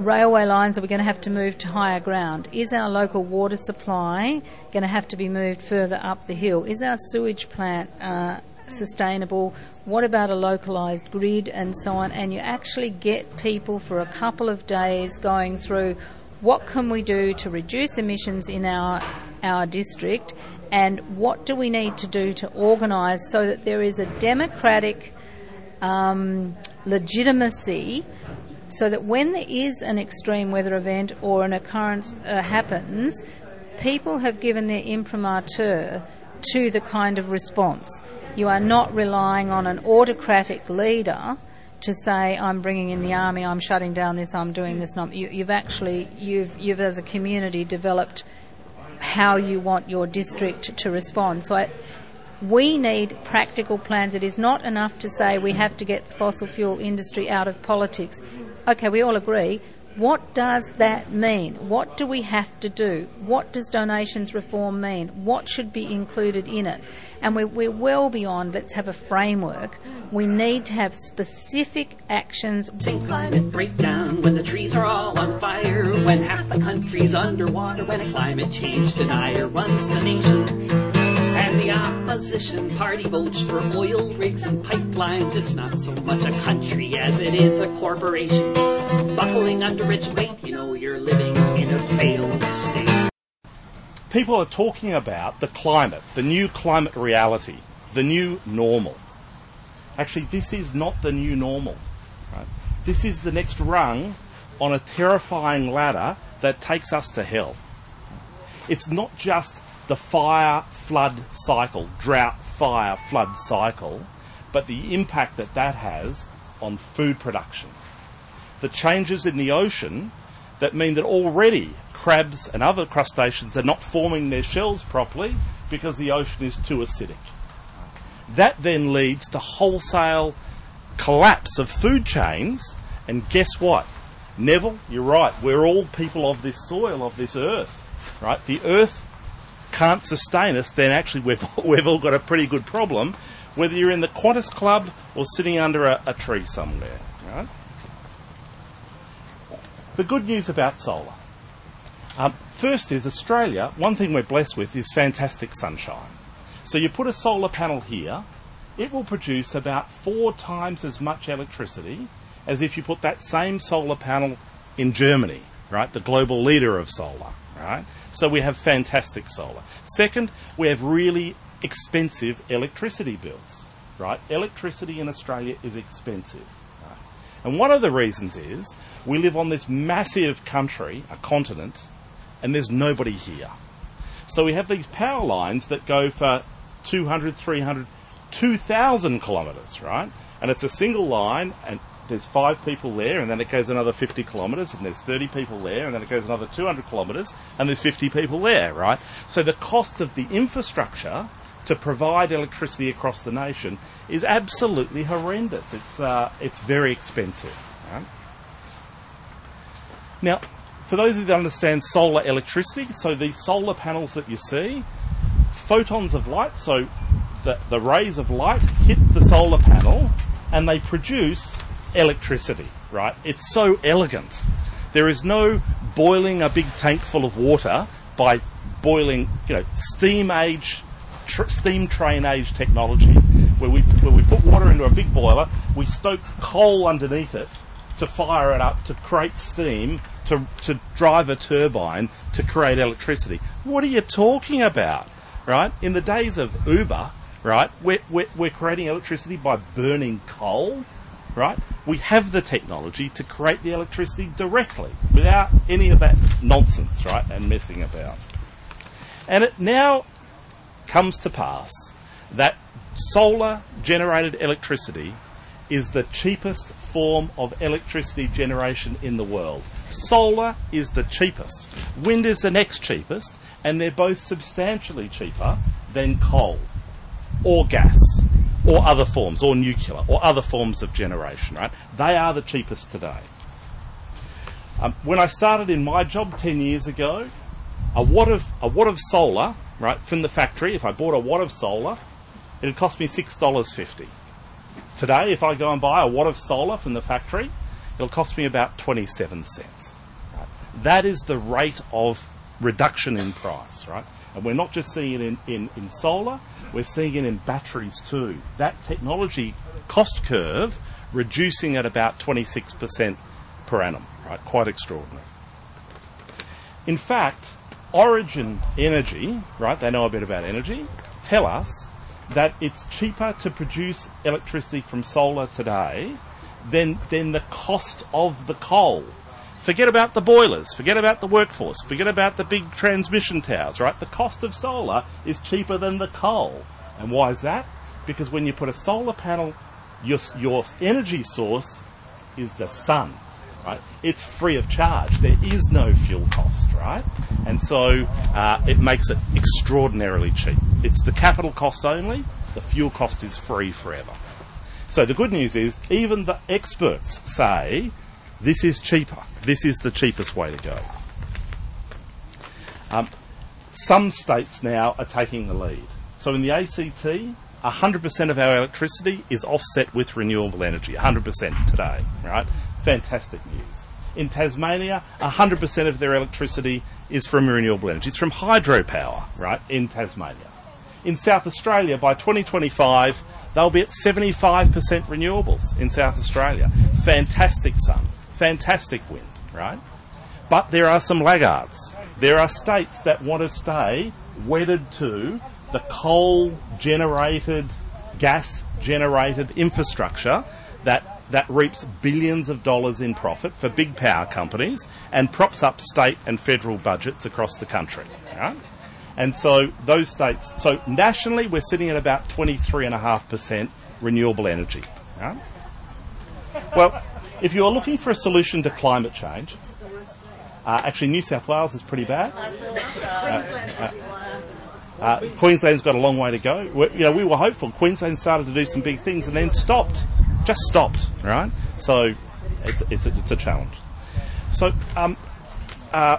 railway lines are we going to have to move to higher ground? Is our local water supply going to have to be moved further up the hill? Is our sewage plant uh, sustainable? What about a localised grid and so on? And you actually get people for a couple of days going through what can we do to reduce emissions in our our district and what do we need to do to organise so that there is a democratic um, legitimacy so that when there is an extreme weather event or an occurrence uh, happens, people have given their imprimatur to the kind of response. You are not relying on an autocratic leader to say, "I'm bringing in the army, I'm shutting down this, I'm doing this." Not you, you've actually, you've, you've as a community developed how you want your district to respond. So I, we need practical plans. It is not enough to say we have to get the fossil fuel industry out of politics. Okay, we all agree. What does that mean? What do we have to do? What does donations reform mean? What should be included in it? And we're, we're well beyond let's have a framework. We need to have specific actions. Sing climate breakdown when the trees are all on fire, when half the country's underwater, when a climate change denier runs the nation. Opposition party votes for oil rigs and pipelines. It's not so much a country as it is a corporation. Buckling under its weight, you know you're living in a failed state. People are talking about the climate, the new climate reality, the new normal. Actually, this is not the new normal. Right? This is the next rung on a terrifying ladder that takes us to hell. It's not just the fire flood cycle, drought, fire, flood cycle, but the impact that that has on food production. The changes in the ocean that mean that already crabs and other crustaceans are not forming their shells properly because the ocean is too acidic. That then leads to wholesale collapse of food chains, and guess what? Neville, you're right. We're all people of this soil, of this earth, right? The earth can't sustain us, then actually we've, we've all got a pretty good problem, whether you're in the Qantas Club or sitting under a, a tree somewhere. Right? The good news about solar. Um, first is Australia, one thing we're blessed with is fantastic sunshine. So you put a solar panel here, it will produce about four times as much electricity as if you put that same solar panel in Germany, right? The global leader of solar, right? So we have fantastic solar. Second, we have really expensive electricity bills, right? Electricity in Australia is expensive. Right? And one of the reasons is we live on this massive country, a continent, and there's nobody here. So we have these power lines that go for 200, 300, 2,000 kilometres, right? And it's a single line, and there's five people there, and then it goes another 50 kilometres, and there's 30 people there, and then it goes another 200 kilometres, and there's 50 people there, right? So the cost of the infrastructure to provide electricity across the nation is absolutely horrendous. It's, uh, it's very expensive. Right? Now, for those of you that understand solar electricity, so these solar panels that you see, photons of light, so the, the rays of light hit the solar panel and they produce electricity, right? It's so elegant. There is no boiling a big tank full of water by boiling, you know, steam age, tr- steam train age technology, where we where we put water into a big boiler, we stoke coal underneath it to fire it up to create steam to to drive a turbine to create electricity. What are you talking about? right? In the days of Uber, right, we're, we're, we're creating electricity by burning coal, right? We have the technology to create the electricity directly without any of that nonsense, right, and messing about. And it now comes to pass that solar generated electricity is the cheapest form of electricity generation in the world. Solar is the cheapest. Wind is the next cheapest, and they're both substantially cheaper than coal or gas or other forms or nuclear or other forms of generation, right? They are the cheapest today. Um, when I started in my job 10 years ago, a watt of a watt of solar, right, from the factory, if I bought a watt of solar, it'd cost me $6.50. Today, if I go and buy a watt of solar from the factory, it'll cost me about 27 cents. Right? That is the rate of reduction in price, right? And we're not just seeing it in, in, in solar, we're seeing it in batteries too. That technology cost curve reducing at about 26% per annum, right? Quite extraordinary. In fact, Origin Energy, right, they know a bit about energy, tell us that it's cheaper to produce electricity from solar today than, than the cost of the coal. Forget about the boilers, forget about the workforce, forget about the big transmission towers, right? The cost of solar is cheaper than the coal. And why is that? Because when you put a solar panel, your, your energy source is the sun, right? It's free of charge. There is no fuel cost, right? And so uh, it makes it extraordinarily cheap. It's the capital cost only, the fuel cost is free forever. So the good news is, even the experts say this is cheaper. This is the cheapest way to go. Um, some states now are taking the lead. So in the ACT, 100% of our electricity is offset with renewable energy, 100% today, right? Fantastic news. In Tasmania, 100% of their electricity is from renewable energy. It's from hydropower, right, in Tasmania. In South Australia, by 2025, they'll be at 75% renewables in South Australia. Fantastic sun, fantastic wind, right? But there are some laggards. There are states that want to stay wedded to the coal generated, gas generated infrastructure that, that reaps billions of dollars in profit for big power companies and props up state and federal budgets across the country. Right? And so those states, so nationally we're sitting at about 23.5% renewable energy. Right? Well, if you're looking for a solution to climate change, uh, actually New South Wales is pretty bad. Uh, uh, uh, Queensland's got a long way to go. we you know, we were hopeful. Queensland started to do some big things and then stopped, just stopped. Right? So it's it's a, it's a challenge. So um, uh,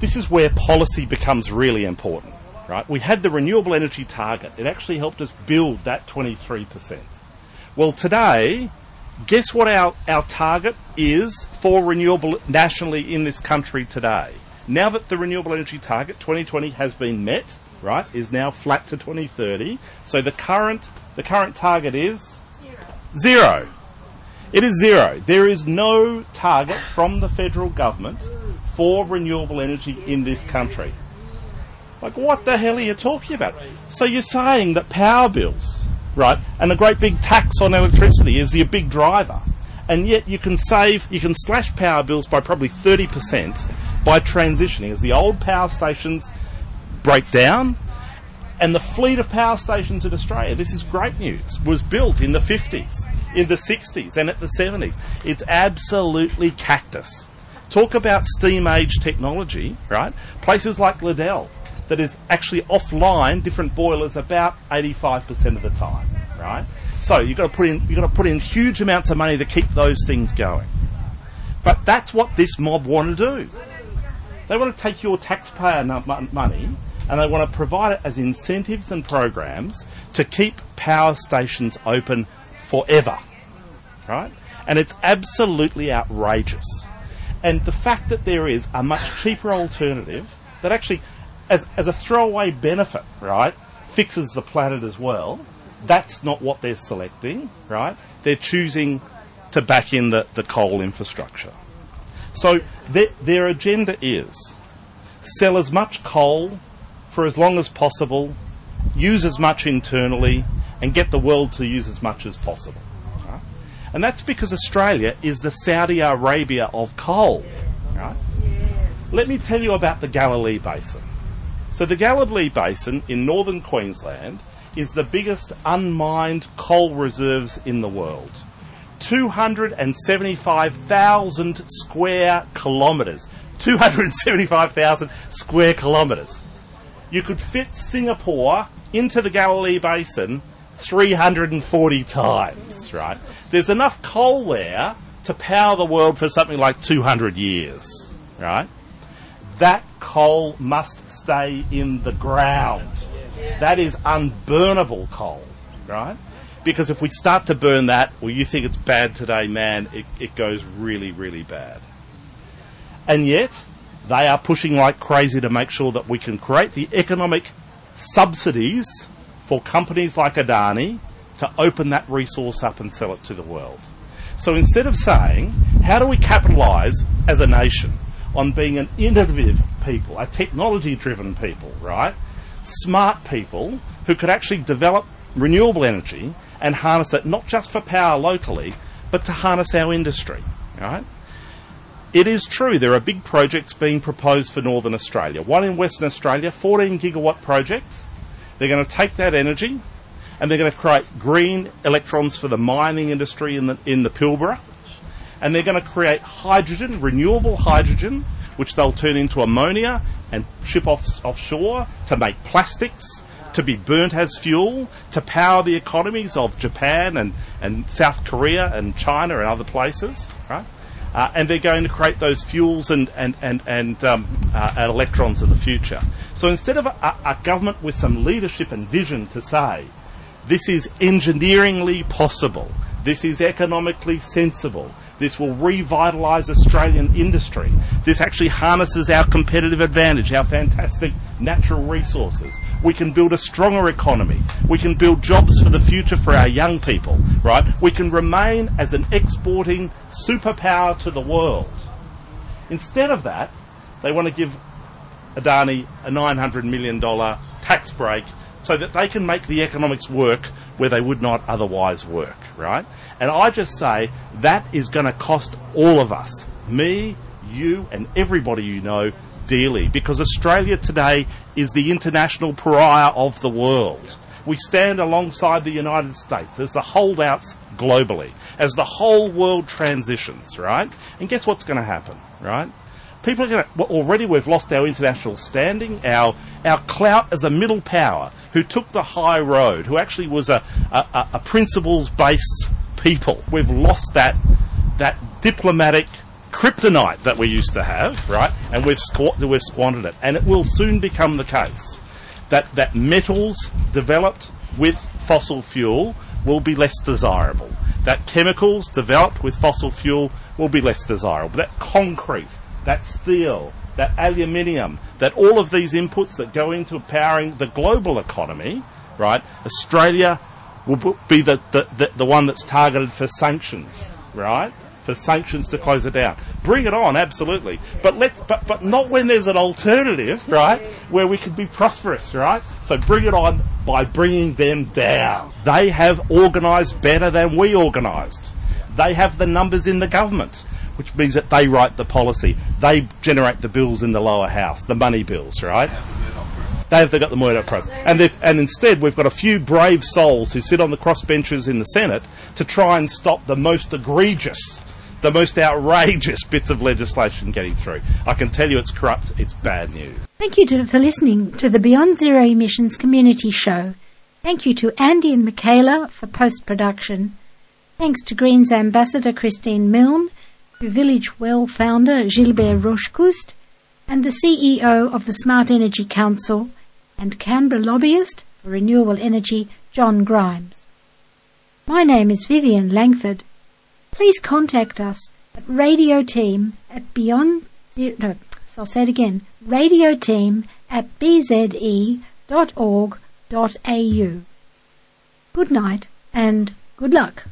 this is where policy becomes really important. Right? We had the renewable energy target. It actually helped us build that 23%. Well, today, guess what our, our target is for renewable nationally in this country today? Now that the renewable energy target 2020 has been met, right, is now flat to 2030. So the current the current target is zero. Zero. It is zero. There is no target from the federal government for renewable energy in this country. Like, what the hell are you talking about? So you're saying that power bills, right, and the great big tax on electricity is your big driver, and yet you can save, you can slash power bills by probably 30% by transitioning as the old power stations break down and the fleet of power stations in Australia, this is great news, was built in the 50s, in the 60s, and at the 70s. It's absolutely cactus. Talk about steam age technology, right? Places like Liddell, that is actually offline different boilers about 85% of the time, right? So you've got to put in you've got to put in huge amounts of money to keep those things going. But that's what this mob want to do. They want to take your taxpayer money and they want to provide it as incentives and programs to keep power stations open forever. Right? And it's absolutely outrageous. And the fact that there is a much cheaper alternative that actually, as, as a throwaway benefit, right, fixes the planet as well, that's not what they're selecting, right? They're choosing to back in the, the coal infrastructure. So their, their agenda is sell as much coal for as long as possible, use as much internally, and get the world to use as much as possible. Right? And that's because Australia is the Saudi Arabia of coal. Right? Let me tell you about the Galilee Basin. So, the Galilee Basin in northern Queensland is the biggest unmined coal reserves in the world. 275,000 square kilometres. 275,000 square kilometres. You could fit Singapore into the Galilee Basin 340 times, right? There's enough coal there to power the world for something like 200 years, right? That coal must stay in the ground. That is unburnable coal, right? Because if we start to burn that, well, you think it's bad today, man, it, it goes really, really bad. And yet, they are pushing like crazy to make sure that we can create the economic subsidies for companies like Adani to open that resource up and sell it to the world. So instead of saying, how do we capitalise as a nation on being an innovative people, a technology driven people, right? Smart people who could actually develop renewable energy and harness it not just for power locally, but to harness our industry, right? It is true there are big projects being proposed for Northern Australia. One in Western Australia, 14 gigawatt project. They're going to take that energy and they're going to create green electrons for the mining industry in the, in the Pilbara. And they're going to create hydrogen, renewable hydrogen, which they'll turn into ammonia and ship off, offshore to make plastics, to be burnt as fuel, to power the economies of Japan and, and South Korea and China and other places, right? Uh, and they're going to create those fuels and, and, and, and, um, uh, and electrons of the future. So instead of a, a government with some leadership and vision to say, this is engineeringly possible, this is economically sensible, this will revitalise Australian industry. This actually harnesses our competitive advantage, our fantastic natural resources. We can build a stronger economy. We can build jobs for the future for our young people, right? We can remain as an exporting superpower to the world. Instead of that, they want to give Adani a $900 million tax break so that they can make the economics work where they would not otherwise work, right? And I just say that is going to cost all of us, me, you, and everybody you know, dearly because Australia today is the international pariah of the world. We stand alongside the United States as the holdouts globally, as the whole world transitions, right? And guess what's going to happen, right? People are going to, well, already we've lost our international standing, our, our clout as a middle power who took the high road, who actually was a, a, a principles based people. We've lost that, that diplomatic kryptonite that we used to have, right? And we've, we've squandered it. And it will soon become the case that, that metals developed with fossil fuel will be less desirable. That chemicals developed with fossil fuel will be less desirable. That concrete, that steel, that aluminium, that all of these inputs that go into powering the global economy, right? Australia will be the, the, the, one that's targeted for sanctions, right? For sanctions to close it down. Bring it on, absolutely. But let's, but, but not when there's an alternative, right? Where we could be prosperous, right? So bring it on by bringing them down. They have organised better than we organised. They have the numbers in the government which means that they write the policy. They generate the bills in the lower house, the money bills, right? They've got the Murdoch press. And, and instead, we've got a few brave souls who sit on the crossbenches in the Senate to try and stop the most egregious, the most outrageous bits of legislation getting through. I can tell you it's corrupt, it's bad news. Thank you to, for listening to the Beyond Zero Emissions Community Show. Thank you to Andy and Michaela for post production. Thanks to Greens Ambassador Christine Milne to Village Well founder Gilbert Rochecouste, and the CEO of the Smart Energy Council, and Canberra lobbyist for renewable energy, John Grimes. My name is Vivian Langford. Please contact us at radio team at beyond zero, no, so I'll say it again, radio team at bze.org.au. Good night and good luck.